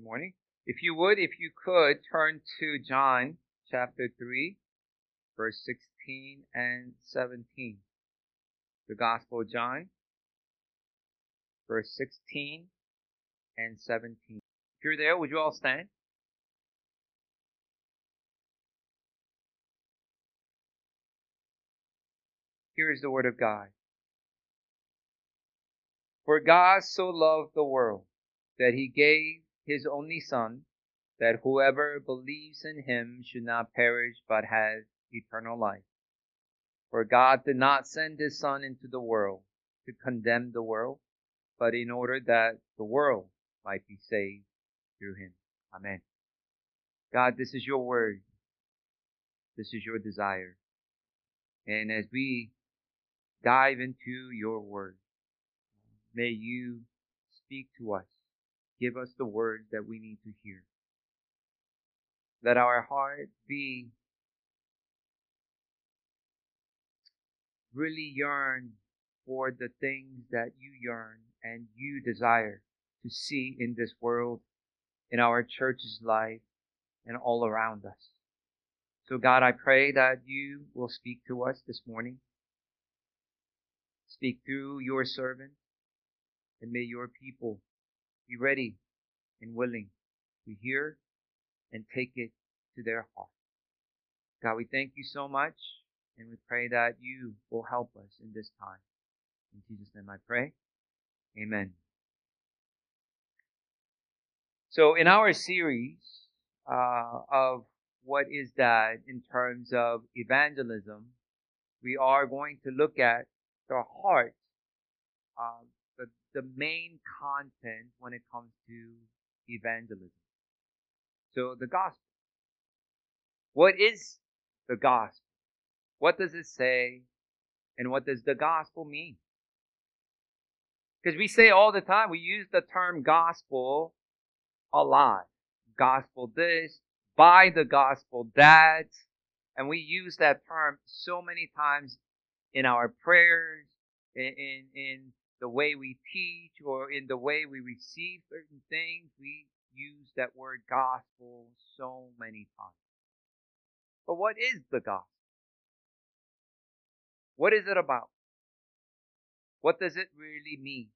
Good morning. If you would, if you could, turn to John chapter 3, verse 16 and 17. The Gospel of John, verse 16 and 17. If you're there, would you all stand? Here is the Word of God. For God so loved the world that he gave his only Son, that whoever believes in him should not perish but have eternal life. For God did not send his Son into the world to condemn the world, but in order that the world might be saved through him. Amen. God, this is your word. This is your desire. And as we dive into your word. May you speak to us. Give us the words that we need to hear. Let our heart be really yearn for the things that you yearn and you desire to see in this world, in our church's life, and all around us. So God, I pray that you will speak to us this morning. Speak through your servant, and may your people be ready and willing to hear and take it to their heart. God, we thank you so much, and we pray that you will help us in this time. In Jesus' name I pray. Amen. So, in our series uh, of what is that in terms of evangelism, we are going to look at the heart, uh, the, main content when it comes to evangelism. So the gospel. What is the gospel? What does it say? And what does the gospel mean? Because we say all the time, we use the term gospel a lot. Gospel this, by the gospel that, and we use that term so many times in our prayers, in, in, in the way we teach, or in the way we receive certain things. We use that word gospel so many times. But what is the gospel? What is it about? What does it really mean?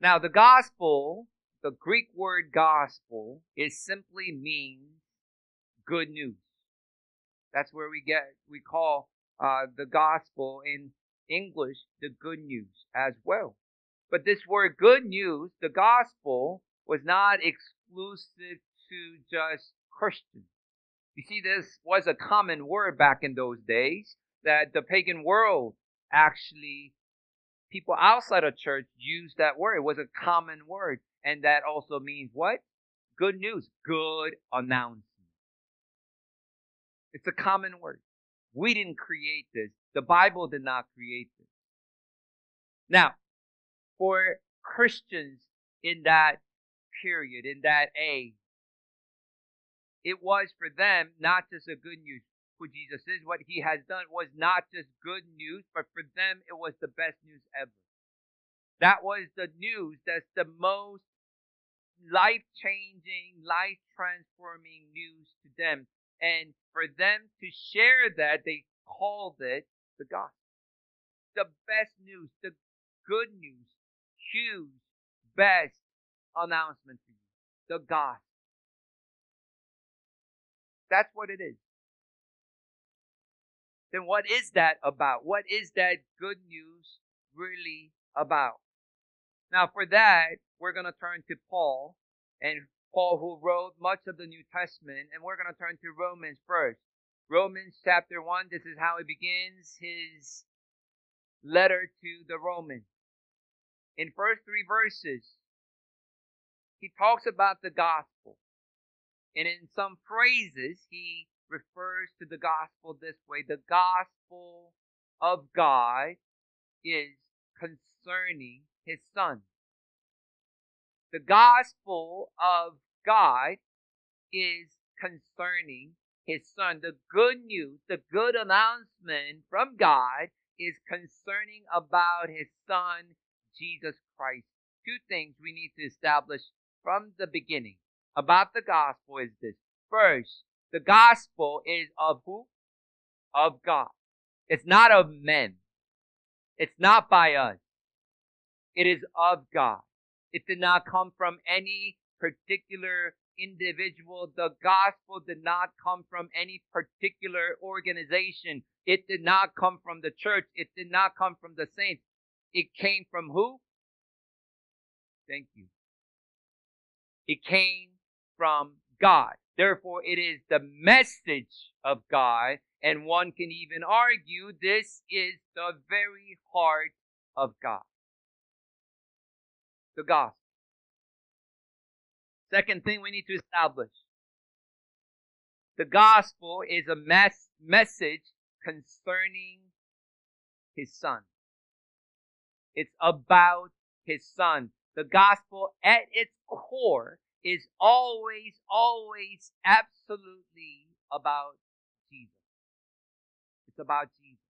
Now, the gospel, the Greek word gospel, is simply means good news. That's where we get, we call uh, the gospel in English the good news as well. But this word good news, the gospel, was not exclusive to just Christians. You see, this was a common word back in those days that the pagan world actually, people outside of church used that word. It was a common word. And that also means what? Good news. Good announcement. It's a common word. We didn't create this. The Bible did not create this. Now, for Christians in that period, in that age, it was for them not just a good news for Jesus is. What he has done was not just good news, but for them it was the best news ever. That was the news that's the most life changing, life transforming news to them. And for them to share that, they called it the gospel. The best news, the good news, huge, best announcement for you. The gospel. That's what it is. Then what is that about? What is that good news really about? Now, for that, we're going to turn to Paul and Paul, who wrote much of the New Testament, and we're going to turn to Romans first. Romans chapter 1, this is how he begins his letter to the Romans. In first three verses, he talks about the gospel. And in some phrases, he refers to the gospel this way. The gospel of God is concerning his son. The gospel of God is concerning his son. The good news, the good announcement from God is concerning about his son, Jesus Christ. Two things we need to establish from the beginning about the gospel is this. First, the gospel is of who? Of God. It's not of men. It's not by us. It is of God. It did not come from any particular individual. The gospel did not come from any particular organization. It did not come from the church. It did not come from the saints. It came from who? Thank you. It came from God. Therefore, it is the message of God, and one can even argue this is the very heart of God. The gospel. Second thing we need to establish. The gospel is a mess, message concerning his son. It's about his son. The gospel at its core is always, always absolutely about Jesus. It's about Jesus.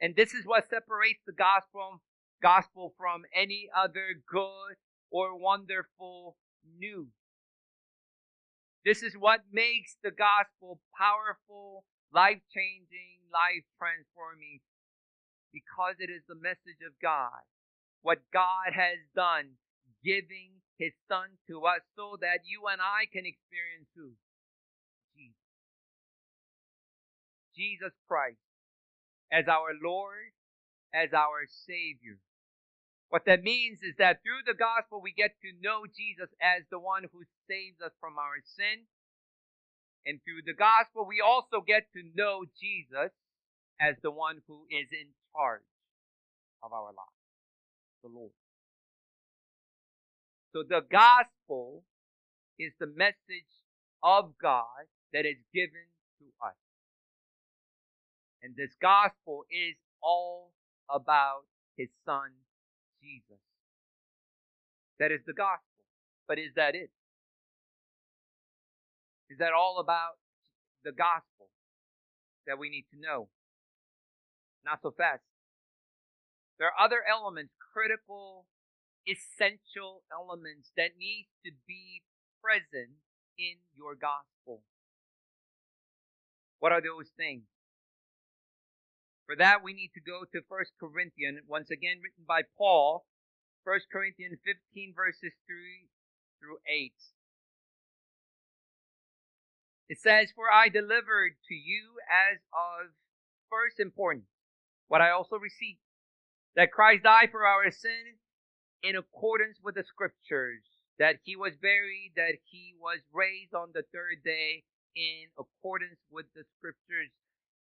And this is what separates the gospel, gospel from any other good or wonderful news. This is what makes the gospel powerful, life changing, life transforming, because it is the message of God. What God has done, giving his son to us so that you and I can experience who? Jesus. Jesus Christ as our Lord, as our Savior. What that means is that through the gospel, we get to know Jesus as the one who saves us from our sin. And through the gospel, we also get to know Jesus as the one who is in charge of our lives, the Lord. So the gospel is the message of God that is given to us. And this gospel is all about his son Jesus. That is the gospel. But is that it? Is that all about the gospel that we need to know? Not so fast. There are other elements, critical, essential elements that need to be present in your gospel. What are those things? For that, we need to go to 1 Corinthians, once again written by Paul, 1 Corinthians 15, verses 3 through 8. It says, For I delivered to you as of first importance what I also received, that Christ died for our sins in accordance with the scriptures, that he was buried, that he was raised on the third day in accordance with the scriptures,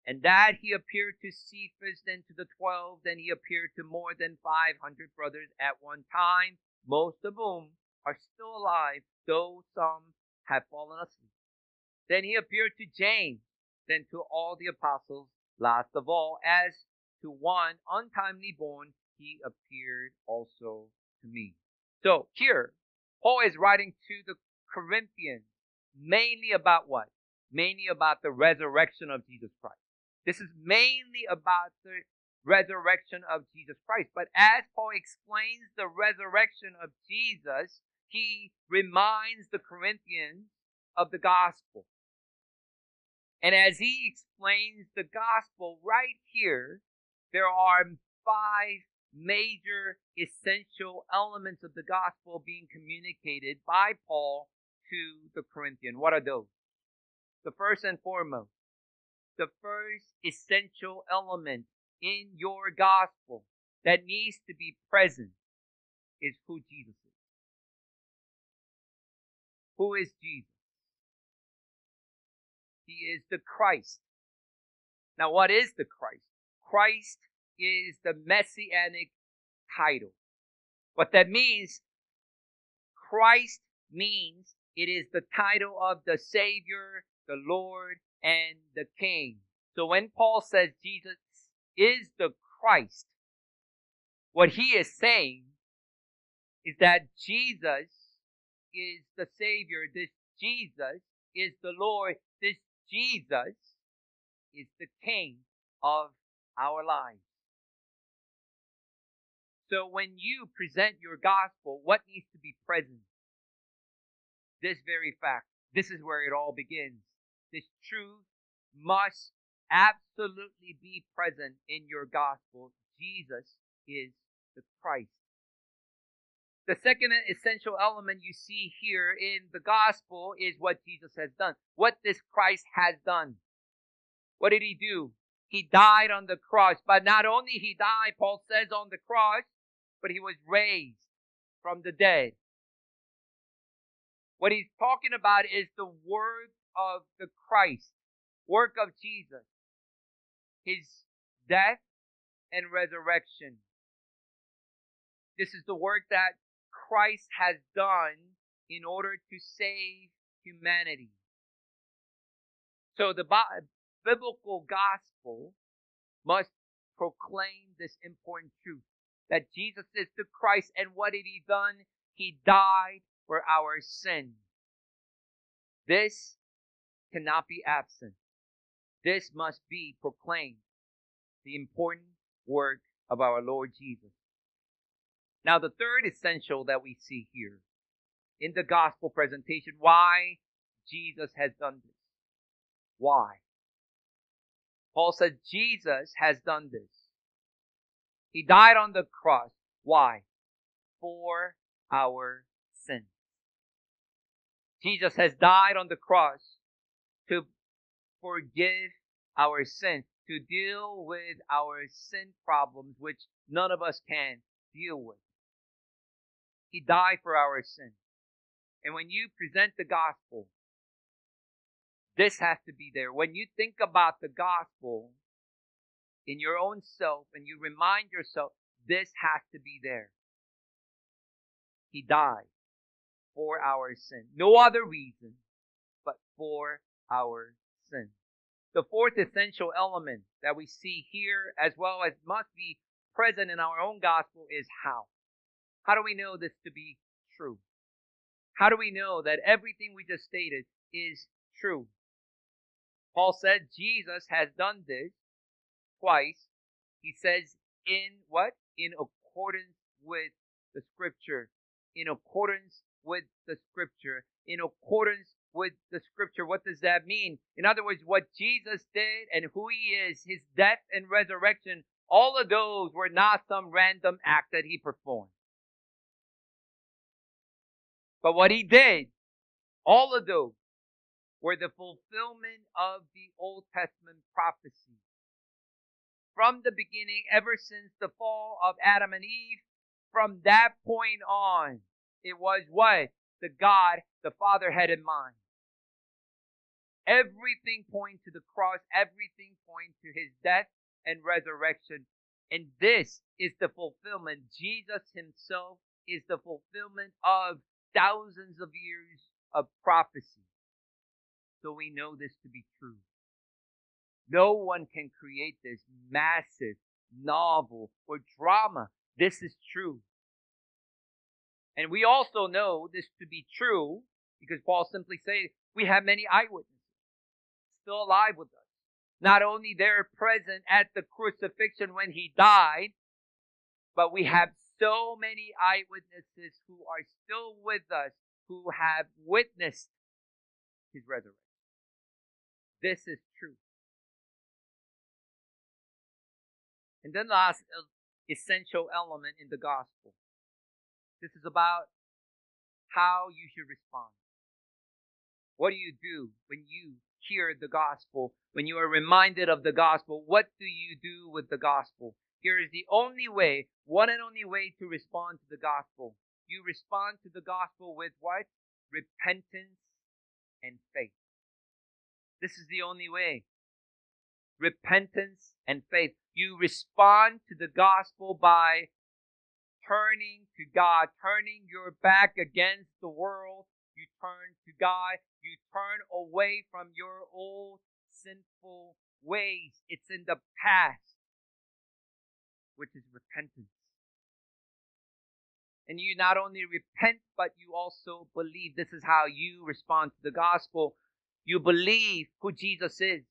and that he appeared to Cephas, then to the twelve, then he appeared to more than five hundred brothers at one time, most of whom are still alive, though some have fallen asleep. Then he appeared to James, then to all the apostles. Last of all, as to one untimely born, he appeared also to me. So here, Paul is writing to the Corinthians mainly about what? Mainly about the resurrection of Jesus Christ. This is mainly about the resurrection of Jesus Christ. But as Paul explains the resurrection of Jesus, he reminds the Corinthians of the gospel. And as he explains the gospel right here, there are five major essential elements of the gospel being communicated by Paul to the Corinthian. What are those? The first and foremost, the first essential element in your gospel that needs to be present is who Jesus is. Who is Jesus? He is the Christ. Now, what is the Christ? Christ is the messianic title. What that means, Christ means it is the title of the Savior, the Lord, and the King. So when Paul says Jesus is the Christ, what he is saying is that Jesus is the Savior. This Jesus is the Lord. This Jesus is the King of our lives. So when you present your gospel, what needs to be present? This very fact. This is where it all begins. This truth must absolutely be present in your gospel. Jesus is the Christ. The second essential element you see here in the gospel is what Jesus has done. What this Christ has done. What did he do? He died on the cross. But not only he died, Paul says on the cross, but he was raised from the dead. What he's talking about is the work of the Christ, work of Jesus, his death and resurrection. This is the work that Christ has done in order to save humanity. So the biblical gospel must proclaim this important truth that Jesus is the Christ and what did he done? He died for our sin. This cannot be absent. This must be proclaimed. The important work of our Lord Jesus. Now, the third essential that we see here in the gospel presentation, why Jesus has done this. Why? Paul said Jesus has done this. He died on the cross. Why? For our sins. Jesus has died on the cross to forgive our sins, to deal with our sin problems, which none of us can deal with. He died for our sins. And when you present the gospel, this has to be there. When you think about the gospel in your own self and you remind yourself, this has to be there. He died for our sin. No other reason, but for our sin. The fourth essential element that we see here, as well as must be present in our own gospel, is how. How do we know this to be true? How do we know that everything we just stated is true? Paul said Jesus has done this twice. He says in what? In accordance with the scripture. In accordance with the scripture. In accordance with the scripture. What does that mean? In other words, what Jesus did and who he is, his death and resurrection, all of those were not some random act that he performed. But what he did, all of those were the fulfillment of the Old Testament prophecy. From the beginning, ever since the fall of Adam and Eve, from that point on, it was what the God the Father had in mind. Everything points to the cross, everything points to his death and resurrection. And this is the fulfillment. Jesus himself is the fulfillment of thousands of years of prophecy. So we know this to be true. No one can create this massive novel or drama. This is true. And we also know this to be true because Paul simply says we have many eyewitnesses still alive with us. Not only they're present at the crucifixion when he died, but we have so many eyewitnesses who are still with us who have witnessed his resurrection. This is true. And then the last essential element in the gospel. This is about how you should respond. What do you do when you hear the gospel? When you are reminded of the gospel, what do you do with the gospel? Here is the only way, one and only way to respond to the gospel. You respond to the gospel with what? Repentance and faith. This is the only way. Repentance and faith. You respond to the gospel by turning to God, turning your back against the world. You turn to God. You turn away from your old sinful ways. It's in the past which is repentance. And you not only repent, but you also believe. This is how you respond to the gospel. You believe who Jesus is.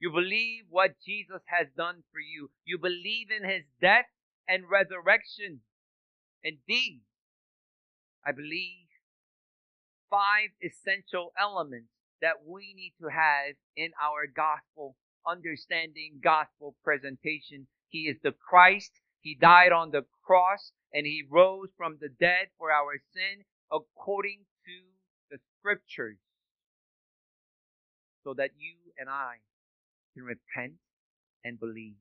You believe what Jesus has done for you. You believe in his death and resurrection. Indeed, I believe five essential elements that we need to have in our gospel understanding, gospel presentation. He is the Christ. He died on the cross and he rose from the dead for our sin according to the scriptures so that you and I can repent and believe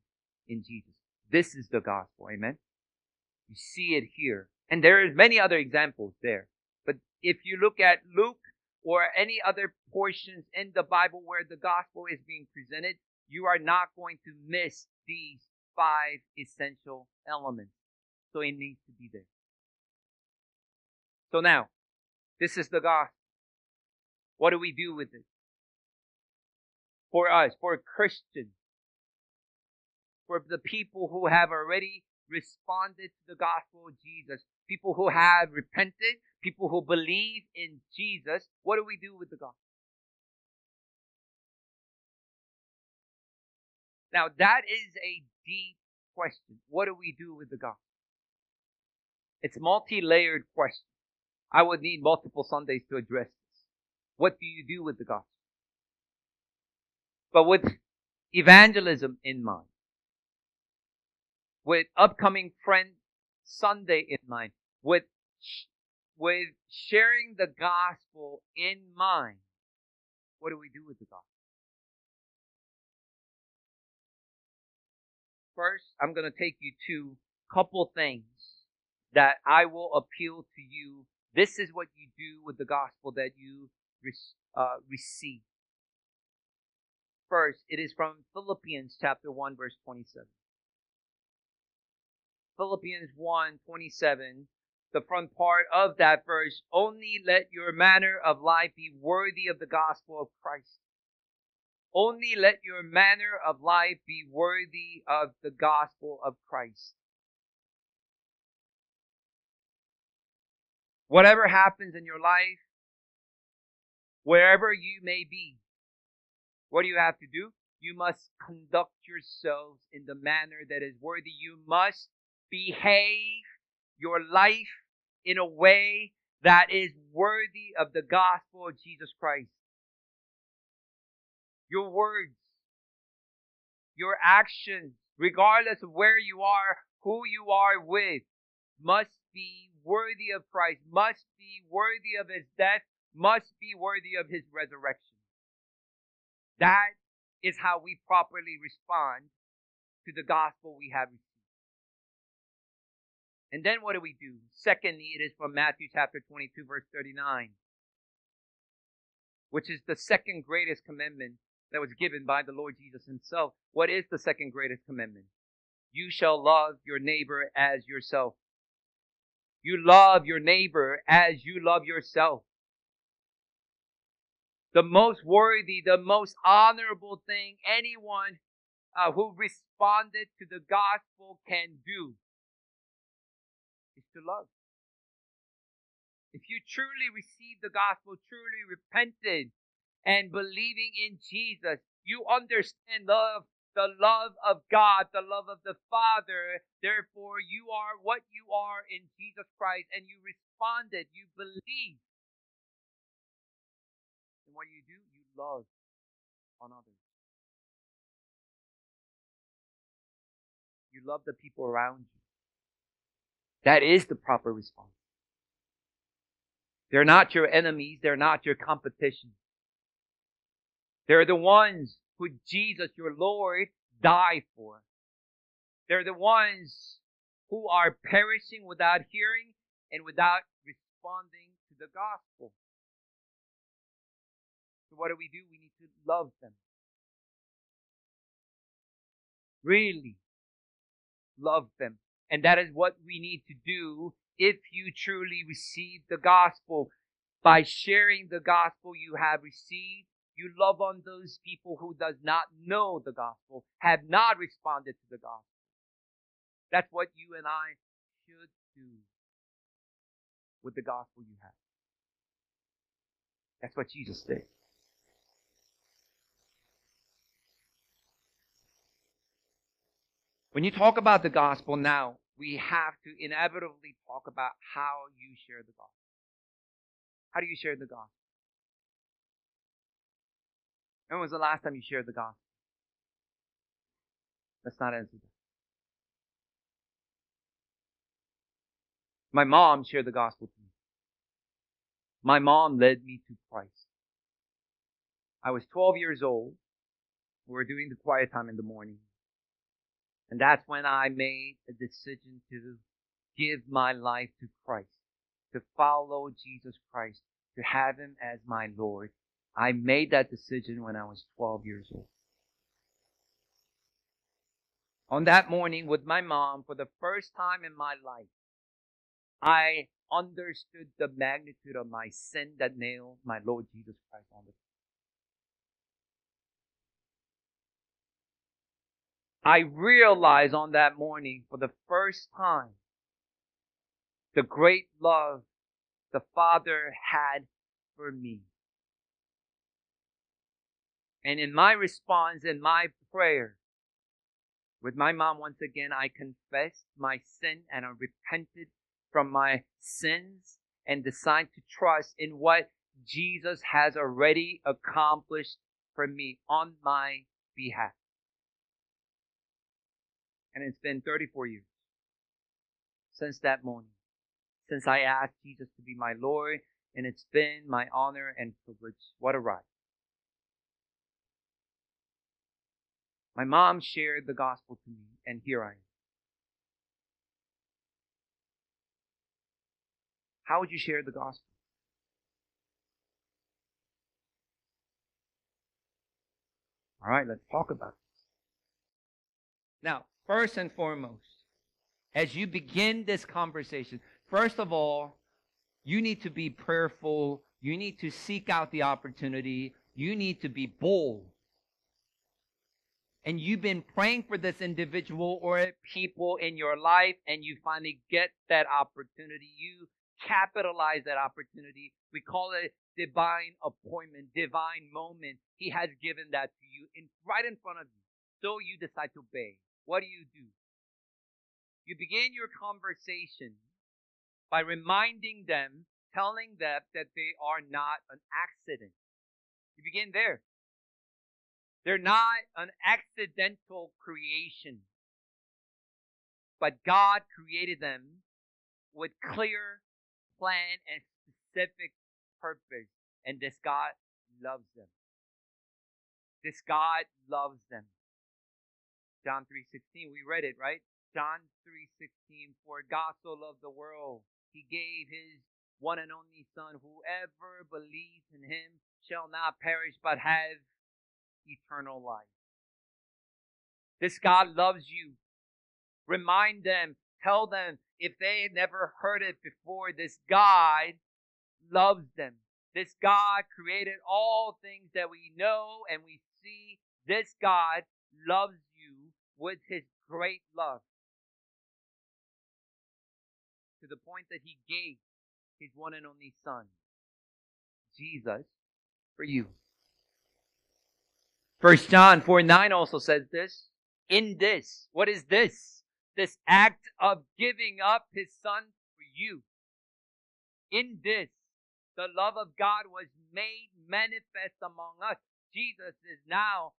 in Jesus. This is the gospel. Amen. You see it here. And there are many other examples there. But if you look at Luke or any other portions in the Bible where the gospel is being presented, you are not going to miss these five essential elements. So it needs to be there. So now, this is the gospel. What do we do with it? For us, for Christians, for the people who have already responded to the gospel of Jesus, people who have repented, people who believe in Jesus, what do we do with the gospel? Now that is a deep question. What do we do with the gospel? It's a multi-layered question. I would need multiple Sundays to address this. What do you do with the gospel? But with evangelism in mind, with upcoming Friend Sunday in mind, with with sharing the gospel in mind, what do we do with the gospel? First, I'm going to take you to a couple things that I will appeal to you. This is what you do with the gospel that you uh, receive. First, it is from Philippians chapter 1 verse 27. Philippians 1 27, the front part of that verse, only let your manner of life be worthy of the gospel of Christ. Only let your manner of life be worthy of the gospel of Christ. Whatever happens in your life, wherever you may be, what do you have to do? You must conduct yourselves in the manner that is worthy. You must behave your life in a way that is worthy of the gospel of Jesus Christ. Your words, your actions, regardless of where you are, who you are with, must be worthy of Christ, must be worthy of his death, must be worthy of his resurrection. That is how we properly respond to the gospel we have received. And then what do we do? Secondly, it is from Matthew chapter 22 verse 39, which is the second greatest commandment that was given by the Lord Jesus himself. What is the second greatest commandment? You shall love your neighbor as yourself. You love your neighbor as you love yourself. The most worthy, the most honorable thing anyone uh, who responded to the gospel can do is to love. If you truly received the gospel, truly repented, and believing in Jesus, you understand love, the love of God, the love of the Father. Therefore, you are what you are in Jesus Christ, and you responded, you believe. And what you do? You love on others. You love the people around you. That is the proper response. They're not your enemies. They're not your competition. They're the ones who Jesus, your Lord, died for. They're the ones who are perishing without hearing and without responding to the gospel. So what do we do? We need to love them. Really love them. And that is what we need to do if you truly receive the gospel. By sharing the gospel you have received, you love on those people who does not know the gospel, have not responded to the gospel. That's what you and I should do with the gospel you have. That's what Jesus did. When you talk about the gospel now, we have to inevitably talk about how you share the gospel. How do you share the gospel? When was the last time you shared the gospel? Let's not answer that. My mom shared the gospel to me. My mom led me to Christ. I was 12 years old. We were doing the quiet time in the morning. And that's when I made a decision to give my life to Christ, to follow Jesus Christ, to have Him as my Lord. I made that decision when I was 12 years old. On that morning with my mom, for the first time in my life, I understood the magnitude of my sin that nailed my Lord Jesus Christ on the cross. I realized on that morning for the first time the great love the Father had for me. And in my response, in my prayer, with my mom once again, I confessed my sin and I repented from my sins and decided to trust in what Jesus has already accomplished for me on my behalf. And it's been 34 years since that morning, since I asked Jesus to be my Lord, and it's been my honor and privilege. What a ride. My mom shared the gospel to me, and here I am. How would you share the gospel? All right, let's talk about this. Now, first and foremost, as you begin this conversation, first of all, you need to be prayerful. You need to seek out the opportunity. You need to be bold. And you've been praying for this individual or people in your life, and you finally get that opportunity. You capitalize that opportunity. We call it divine appointment, divine moment. He has given that to you in right in front of you. So you decide to obey. What do you do? You begin your conversation by reminding them, telling them that they are not an accident. You begin there. They're not an accidental creation. But God created them with clear plan and specific purpose. And this God loves them. This God loves them. John 3.16, we read it, right? John 3.16, for God so loved the world, he gave his one and only son. Whoever believes in him shall not perish, but have eternal life. This God loves you. Remind them, tell them if they never heard it before, this God loves them. This God created all things that we know and we see. This God loves with his great love. To the point that he gave his one and only son, Jesus, for you. First John 4 9 also says this. In this, what is this? this act of giving up his son for you. In this, the love of God was made manifest among us. Jesus is now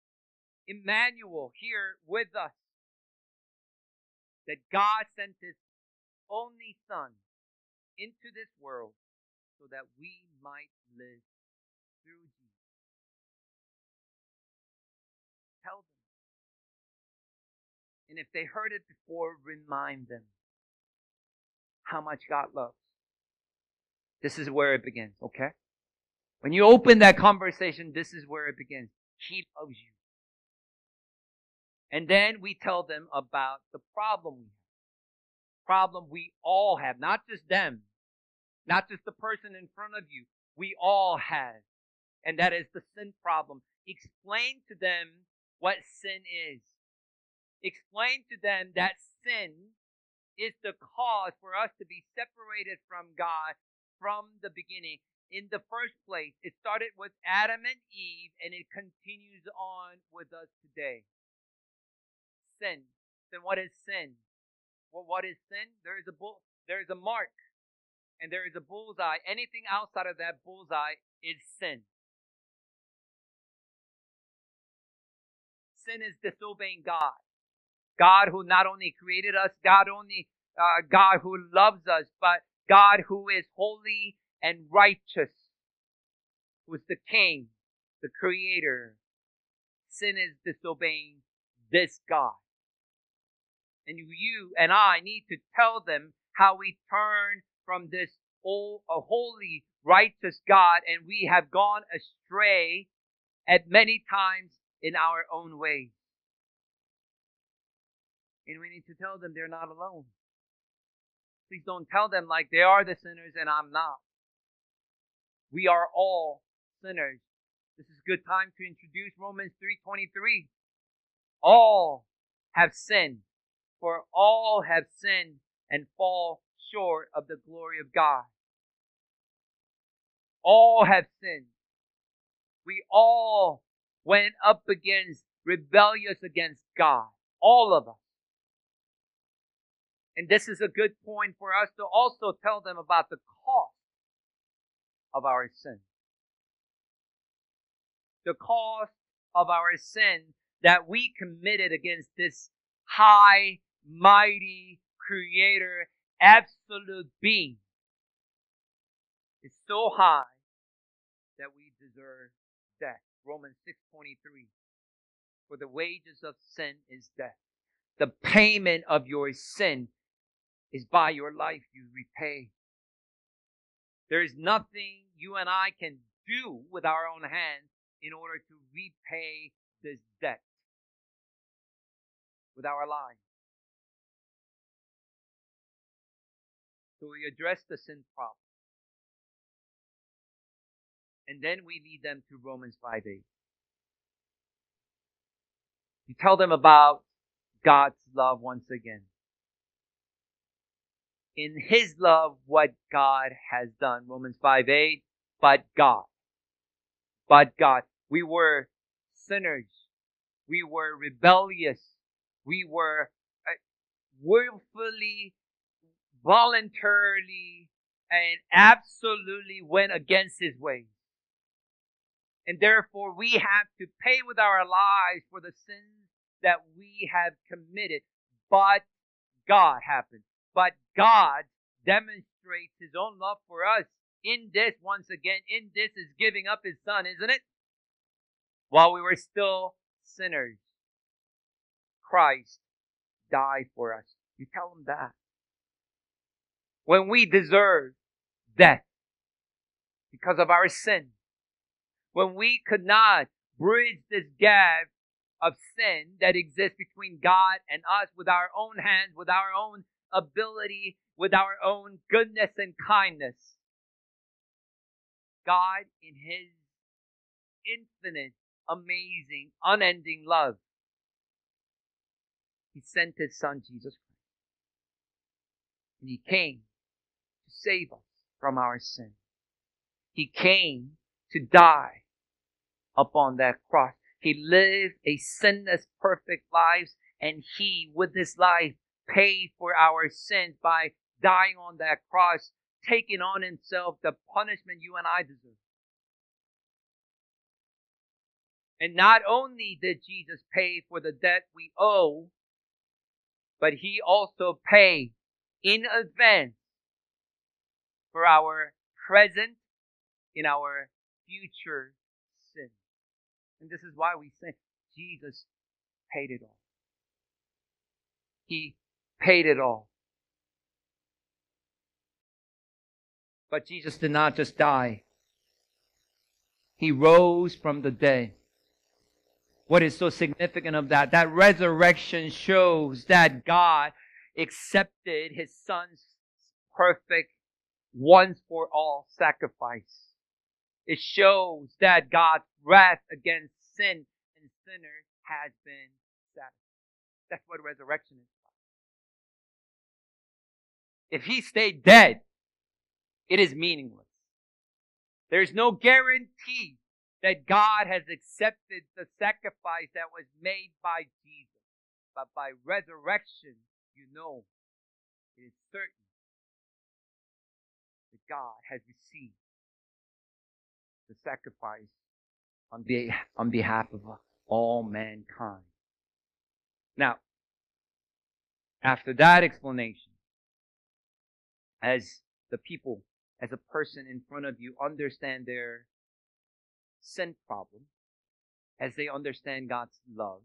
Emmanuel here with us. That God sent his only son into this world so that we might live through Jesus. Tell them and if they heard it before, remind them how much God loves. This is where it begins, okay? When you open that conversation, this is where it begins. He loves you. And then we tell them about the problem we have. Problem we all have, not just them, not just the person in front of you. We all have. And that is the sin problem. Explain to them what sin is explain to them that sin is the cause for us to be separated from God from the beginning. In the first place, it started with Adam and Eve and it continues on with us today. Sin. Then what is sin? Well, what is sin? There is a bull, there is a mark, and there is a bullseye. Anything outside of that bullseye is sin. Sin is disobeying God. God who not only created us, God only, uh, God who loves us, but God who is holy and righteous, who is the King, the Creator. Sin is disobeying this God. And you and I need to tell them how we turn from this old, a holy, righteous God and we have gone astray at many times in our own ways. And we need to tell them they're not alone. Please don't tell them like they are the sinners and I'm not. We are all sinners. This is a good time to introduce Romans 3:23. All have sinned, for all have sinned and fall short of the glory of God. All have sinned. We all went up against rebellious against God. All of us. And this is a good point for us to also tell them about the cost of our sin. The cost of our sin that we committed against this high, mighty, creator, absolute being is so high that we deserve death. Romans 6:23. For the wages of sin is death. The payment of your sin is by your life you repay. There is nothing you and I can do with our own hands in order to repay this debt with our lives. So we address the sin problem. And then we lead them to Romans 5 8. You tell them about God's love once again in his love what God has done. Romans 5 8, but God. But God. We were sinners. We were rebellious. We were uh, willfully, voluntarily, and absolutely went against his ways. And therefore we have to pay with our lives for the sins that we have committed. But God happened. But God demonstrates his own love for us in this, once again, in this is giving up his son, isn't it? While we were still sinners, Christ died for us. You tell him that. When we deserve death because of our sin, when we could not bridge this gap of sin that exists between God and us with our own hands, with our own ability, with our own goodness and kindness. God, in His infinite, amazing, unending love, He sent His Son, Jesus Christ. And He came to save us from our sin. He came to die upon that cross. He lived a sinless, perfect life, and He, with His life, paid for our sins by dying on that cross, taking on himself the punishment you and I deserve. And not only did Jesus pay for the debt we owe, but he also paid in advance for our present in our future sin. And this is why we say Jesus paid it all. He paid it all. But Jesus did not just die. He rose from the dead. What is so significant of that? That resurrection shows that God accepted his son's perfect once for all sacrifice. It shows that God's wrath against sin and sinners has been satisfied. That's what resurrection is. If he stayed dead, it is meaningless. There's no guarantee that God has accepted the sacrifice that was made by Jesus. But by resurrection, you know it is certain God has received the sacrifice on, be- on behalf of all mankind. Now, after that explanation, as the people, as a person in front of you understand their sin problem, as they understand God's love,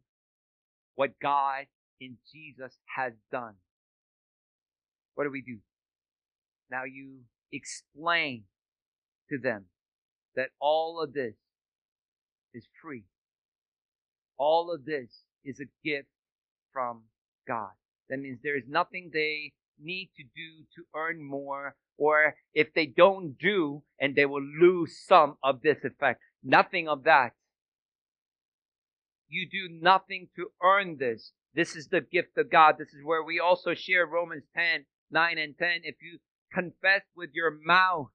what God in Jesus has done, what do we do? Now you explain to them that all of this is free. All of this is a gift from God. That means there is nothing they need to do to earn more, or if they don't do, and they will lose some of this effect. Nothing of that. You do nothing to earn this. This is the gift of God. This is where we also share Romans 10, 9 and 10. If you confess with your mouth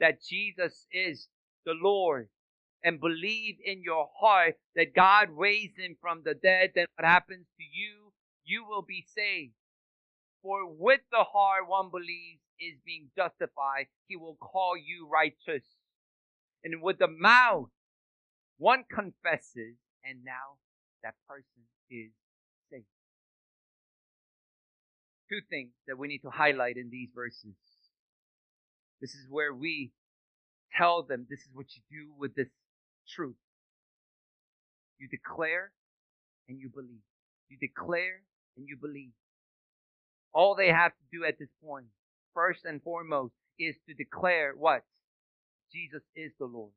that Jesus is the Lord and believe in your heart that God raised him from the dead, then what happens to you? You will be saved. For with the heart one believes is being justified, he will call you righteous. And with the mouth one confesses, and now that person is saved. Two things that we need to highlight in these verses. This is where we tell them this is what you do with this truth. You declare and you believe. You declare and you believe. All they have to do at this point, first and foremost, is to declare what? Jesus is the Lord.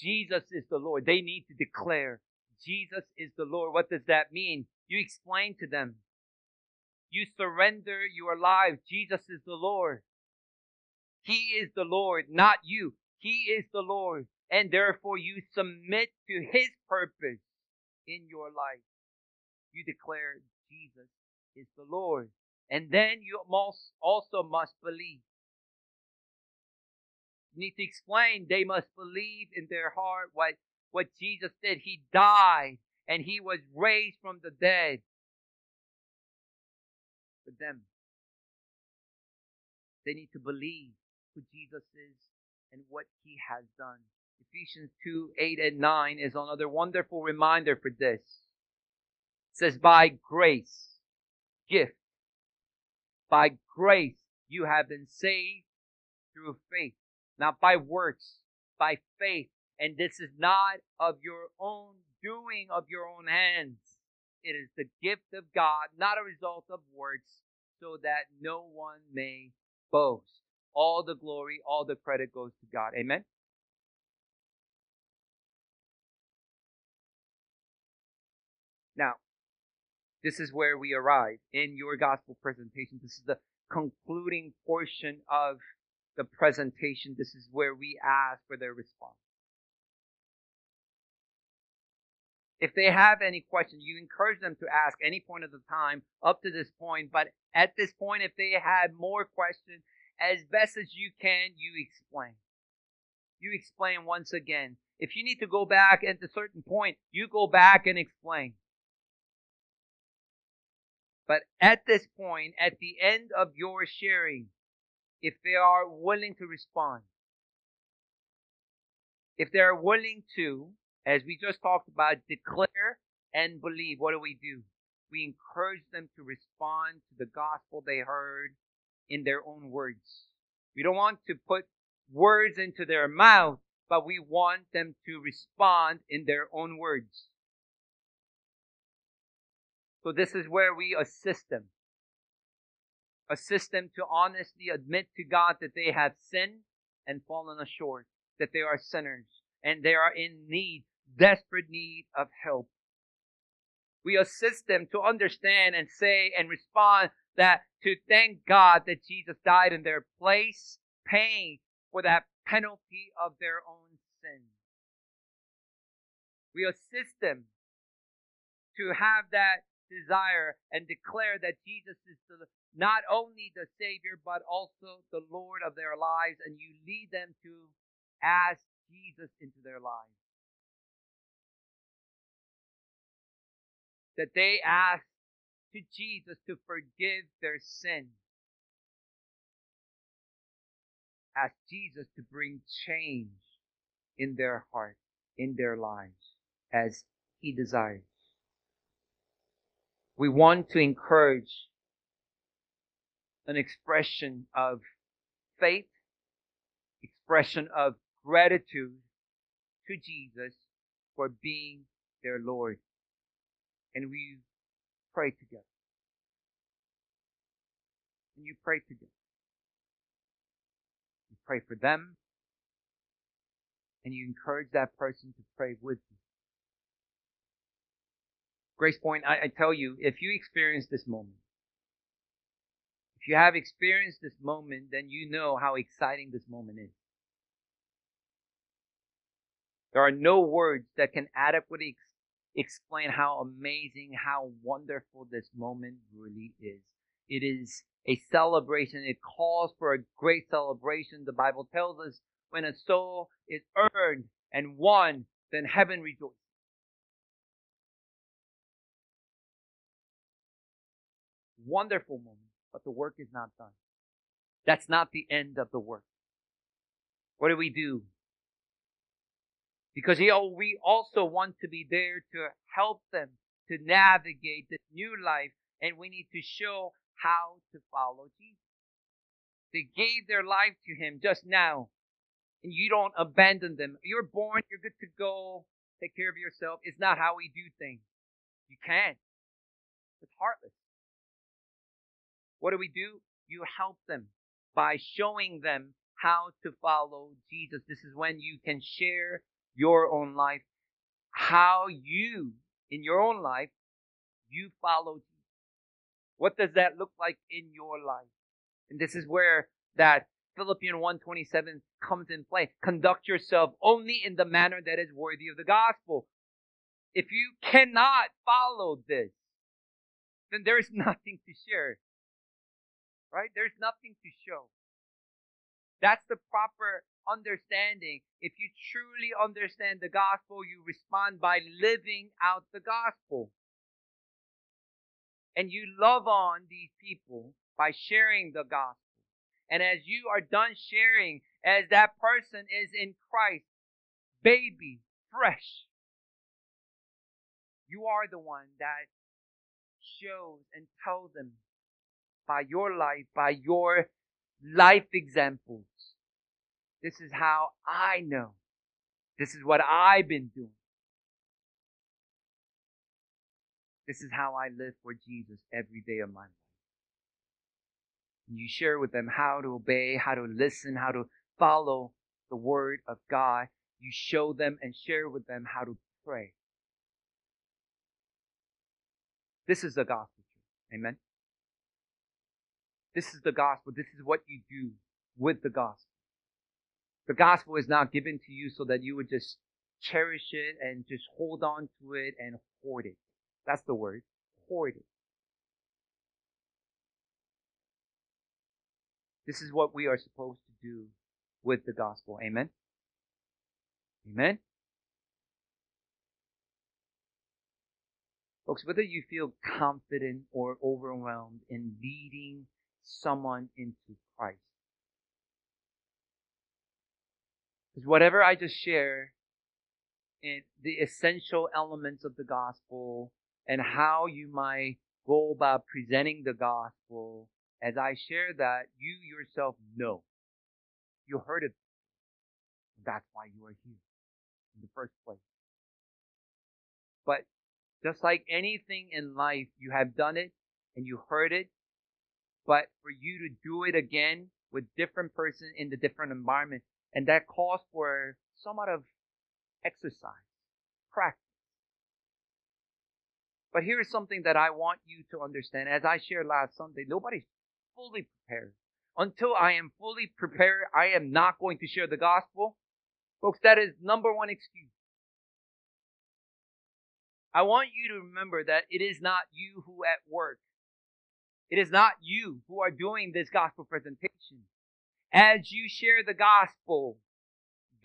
Jesus is the Lord. They need to declare Jesus is the Lord. What does that mean? You explain to them. You surrender your life. Jesus is the Lord. He is the Lord, not you. He is the Lord. And therefore you submit to His purpose in your life. You declare Jesus is the Lord. And then you must also must believe. You need to explain they must believe in their heart what, what Jesus did. He died and he was raised from the dead for them. They need to believe who Jesus is and what he has done. Ephesians 2, 8 and 9 is another wonderful reminder for this. It says, by grace, gift, by grace you have been saved through faith, not by works, by faith. And this is not of your own doing of your own hands. It is the gift of God, not a result of works, so that no one may boast all the glory, all the credit goes to God. Amen? Now, this is where we arrive in your gospel presentation. This is the concluding portion of the presentation. This is where we ask for their response. If they have any questions, you encourage them to ask any point of the time up to this point. But at this point, if they had more questions, as best as you can, you explain. You explain once again. If you need to go back at a certain point, you go back and explain. But at this point, at the end of your sharing, if they are willing to respond, if they are willing to, as we just talked about, declare and believe, what do we do? We encourage them to respond to the gospel they heard in their own words. We don't want to put words into their mouth, but we want them to respond in their own words. So this is where we assist them. Assist them to honestly admit to God that they have sinned and fallen short, that they are sinners, and they are in need, desperate need of help. We assist them to understand and say and respond that to thank God that Jesus died in their place, paying for that penalty of their own sin. We assist them to have that desire and declare that Jesus is the, not only the Savior, but also the Lord of their lives, and you lead them to ask Jesus into their lives. That they ask to Jesus to forgive their sin. Ask Jesus to bring change in their heart, in their lives, as He desires. We want to encourage an expression of faith, expression of gratitude to Jesus for being their Lord. And we pray together. And you pray together. You pray for them. And you encourage that person to pray with you. Grace Point, I, I tell you, if you experience this moment, if you have experienced this moment, then you know how exciting this moment is. There are no words that can adequately explain how amazing, how wonderful this moment really is. It is a celebration. It calls for a great celebration. The Bible tells us when a soul is earned and won, then heaven rejoices. Wonderful moment, but the work is not done. That's not the end of the work. What do we do? Because he, oh, we also want to be there to help them to navigate this new life, and we need to show how to follow Jesus. They gave their life to him just now, and you don't abandon them. You're born, you're good to go, take care of yourself. It's not how we do things. You can't. It's heartless. What do we do? You help them by showing them how to follow Jesus. This is when you can share your own life, how you, in your own life, you follow Jesus. What does that look like in your life? And this is where that Philippians 127 comes in play. Conduct yourself only in the manner that is worthy of the gospel. If you cannot follow this, then there is nothing to share. Right? There's nothing to show. That's the proper understanding. If you truly understand the gospel, you respond by living out the gospel. And you love on these people by sharing the gospel. And as you are done sharing, as that person is in Christ, baby, fresh, you are the one that shows and tells them by your life, by your life examples, this is how I know. This is what I've been doing. This is how I live for Jesus every day of my life. And you share with them how to obey, how to listen, how to follow the word of God. You show them and share with them how to pray. This is the gospel. Amen. This is the gospel. This is what you do with the gospel. The gospel is not given to you so that you would just cherish it and just hold on to it and hoard it. That's the word. Hoard it. This is what we are supposed to do with the gospel. Amen. Amen. Folks, whether you feel confident or overwhelmed in leading someone into Christ, Because whatever I just share in the essential elements of the gospel and how you might go about presenting the gospel, as I share that, you yourself know. You heard it. That's why you are here in the first place. But just like anything in life, you have done it and you heard it, but for you to do it again with different person in the different environment, and that calls for somewhat of exercise, practice. But here is something that I want you to understand. As I shared last Sunday, nobody's fully prepared. Until I am fully prepared, I am not going to share the gospel. Folks, that is number one excuse. I want you to remember that it is not you who at work. It is not you who are doing this gospel presentation as you share the gospel,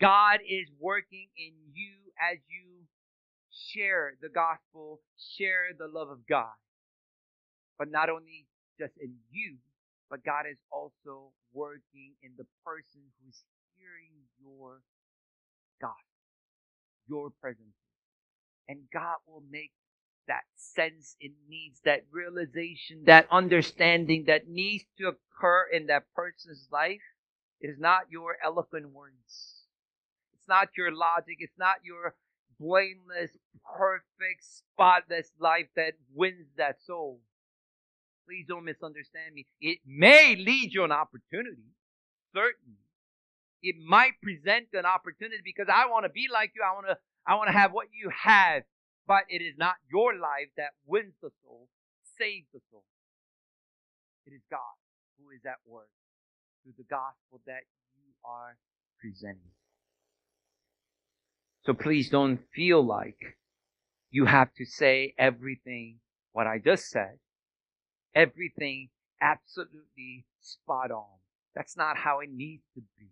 God is working in you as you share the gospel, share the love of God. But not only just in you, but God is also working in the person who's hearing your God, your presence. And God will make that sense it needs, that realization, that understanding that needs to occur in that person's life. It is not your eloquent words. It's not your logic. It's not your blameless, perfect, spotless life that wins that soul. Please don't misunderstand me. It may lead you an opportunity, certainly. It might present an opportunity because I want to be like you. I want to, I want to have what you have. But it is not your life that wins the soul, saves the soul. It is God who is at work through the gospel that you are presenting. So please don't feel like you have to say everything what I just said. Everything absolutely spot on. That's not how it needs to be.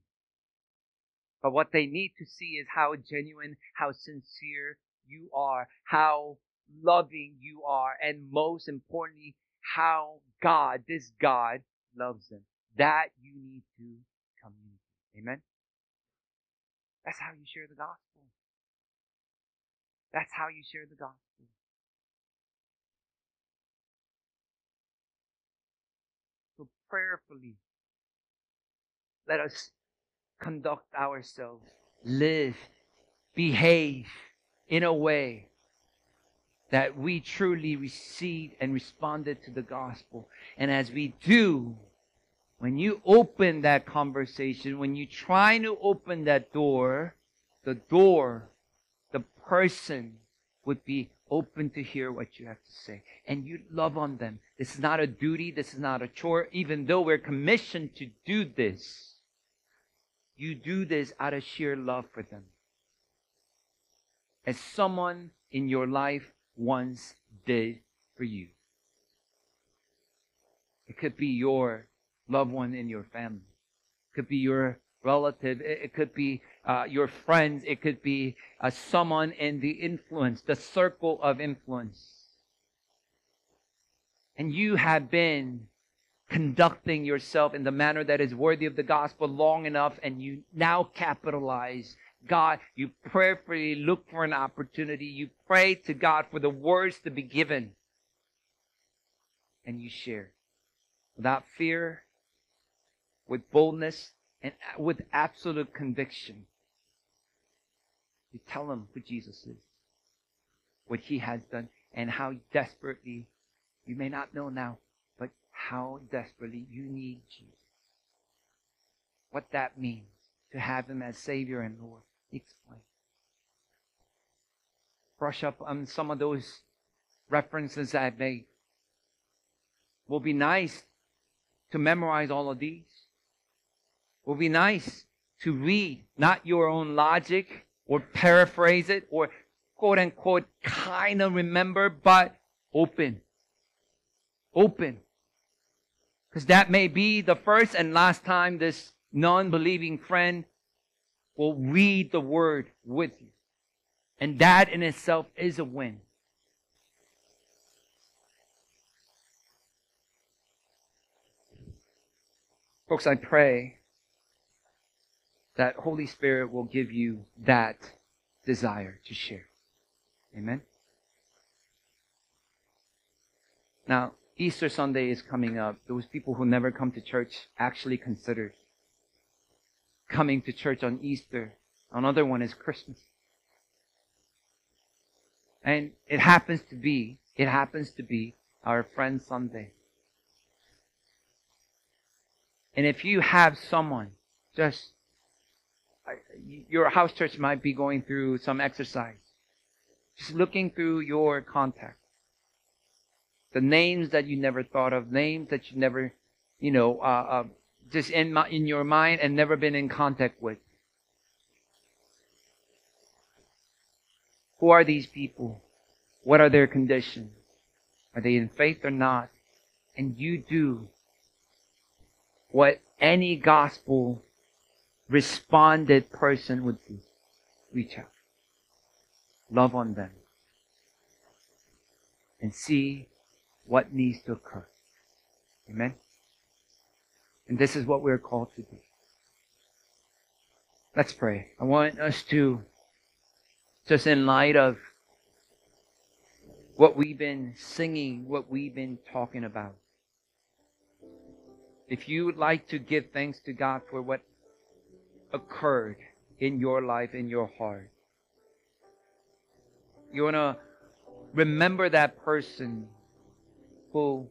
But what they need to see is how genuine, how sincere you are, how loving you are, and most importantly, how God, this God, loves them. That you need to communicate. Amen? That's how you share the gospel. That's how you share the gospel. So prayerfully, let us conduct ourselves, live, behave in a way that we truly received and responded to the gospel. And as we do, when you open that conversation, when you try to open that door, the door the person would be open to hear what you have to say. And you love on them. This is not a duty. This is not a chore. Even though we're commissioned to do this, you do this out of sheer love for them. As someone in your life once did for you. It could be your loved one in your family. It could be your relative. It, could be uh, your friends. It could be uh, someone in the influence, the circle of influence. And you have been conducting yourself in the manner that is worthy of the gospel long enough, and you now capitalize. God, you prayerfully look for an opportunity. You pray to God for the words to be given. And you share without fear, with boldness, and with absolute conviction. You tell them who Jesus is, what he has done, and how desperately, you may not know now, but how desperately you need Jesus. What that means to have him as Savior and Lord. Explain. Brush up on some of those references I've made. Will be nice to memorize all of these would be nice to read, not your own logic or paraphrase it or quote unquote kind of remember, but open. Open. Because that may be the first and last time this non believing friend will read the word with you. And that in itself is a win. Folks, I pray that Holy Spirit will give you that desire to share. Amen? Now, Easter Sunday is coming up. Those people who never come to church actually consider coming to church on Easter. Another one is Christmas. And it happens to be, it happens to be our friend Sunday. And if you have someone, just your house church might be going through some exercise. Just looking through your contacts. The names that you never thought of, names that you never, you know, uh, uh, just in, my, in your mind and never been in contact with. Who are these people? What are their conditions? Are they in faith or not? And you do what any gospel responded person would be. Reach out. Love on them. And see what needs to occur. Amen? And this is what we're called to do. Let's pray. I want us to, just in light of what we've been singing, what we've been talking about, if you would like to give thanks to God for what occurred in your life, in your heart, you want to remember that person who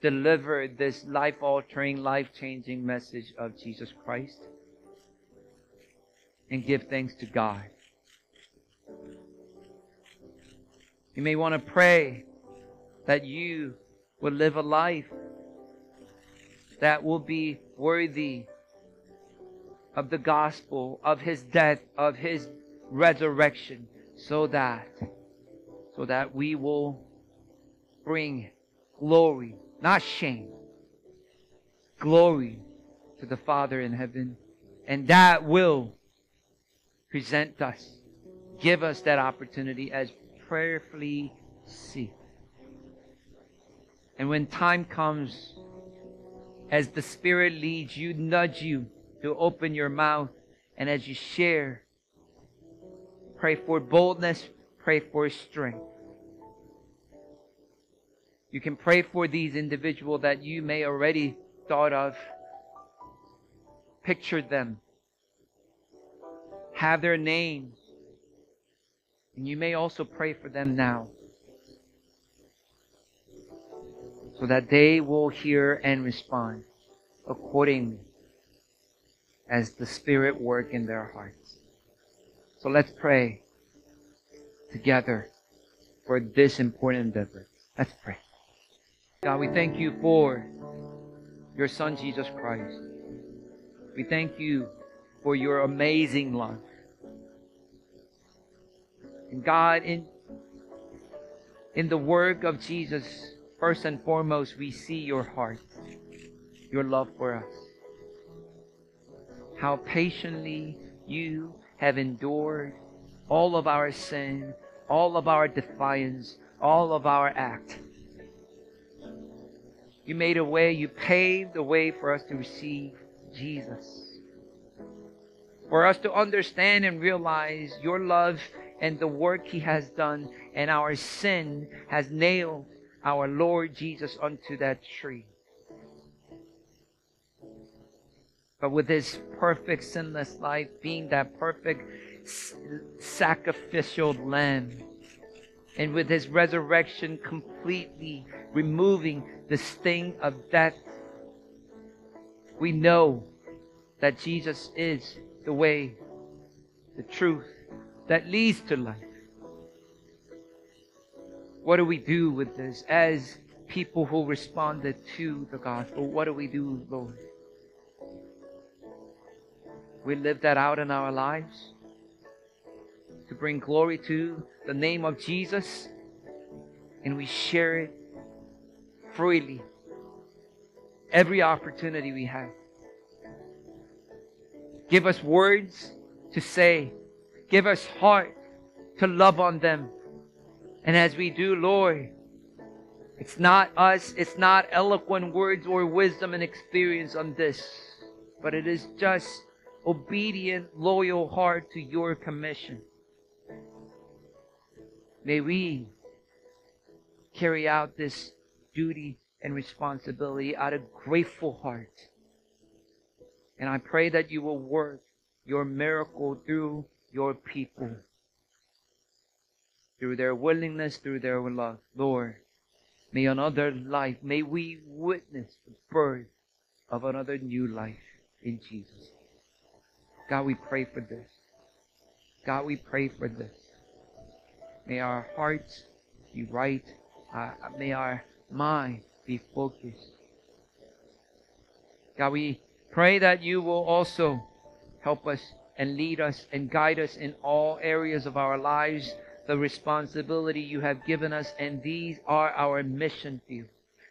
delivered this life altering, life changing message of Jesus Christ and give thanks to God. You may want to pray that you will live a life that will be worthy of the gospel, of his death, of his resurrection, so that so that we will bring glory, not shame, glory to the Father in heaven. And that will present us, give us that opportunity as prayerfully seek. And when time comes, as the Spirit leads you, nudge you to open your mouth, and as you share, pray for boldness, pray for strength. You can pray for these individuals that you may already thought of, picture them, have their names, and you may also pray for them now. So that they will hear and respond accordingly as the Spirit work in their hearts. So let's pray together for this important endeavor. Let's pray. God, we thank you for your Son, Jesus Christ. We thank you for your amazing love. And God, in, in the work of Jesus, first and foremost, we see your heart, your love for us. How patiently you have endured all of our sin, all of our defiance, all of our act you made a way, you paved the way for us to receive Jesus. For us to understand and realize your love and the work he has done, and our sin has nailed our Lord Jesus unto that tree. But with his perfect sinless life being that perfect sacrificial lamb, and with his resurrection completely removing the sting of death. We know that Jesus is the way, the truth that leads to life. What do we do with this as people who responded to the gospel? What do we do, Lord? We live that out in our lives to bring glory to the name of Jesus and we share it freely every opportunity we have. Give us words to say. Give us heart to love on them. And as we do, Lord, it's not us, it's not eloquent words or wisdom and experience on this, but it is just obedient, loyal heart to your commission. May we carry out this duty and responsibility out of grateful heart. And I pray that you will work your miracle through your people, through their willingness, through their love. Lord, may another life, may we witness the birth of another new life in Jesus. God, we pray for this. God, we pray for this. May our hearts be right. Uh, may our mind be focused. God, we pray that you will also help us and lead us and guide us in all areas of our lives, the responsibility you have given us, and these are our mission fields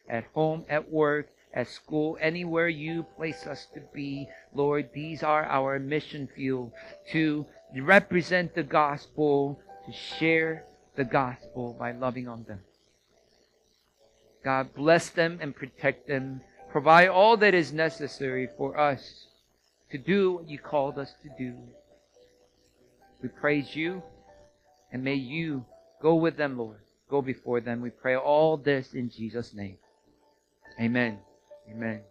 at home, at work, at school, anywhere you place us to be, Lord, these are our mission field to represent the gospel, to share the gospel by loving on them. God, bless them and protect them. Provide all that is necessary for us to do what you called us to do. We praise you and may you go with them, Lord. Go before them. We pray all this in Jesus' name. Amen. Amen.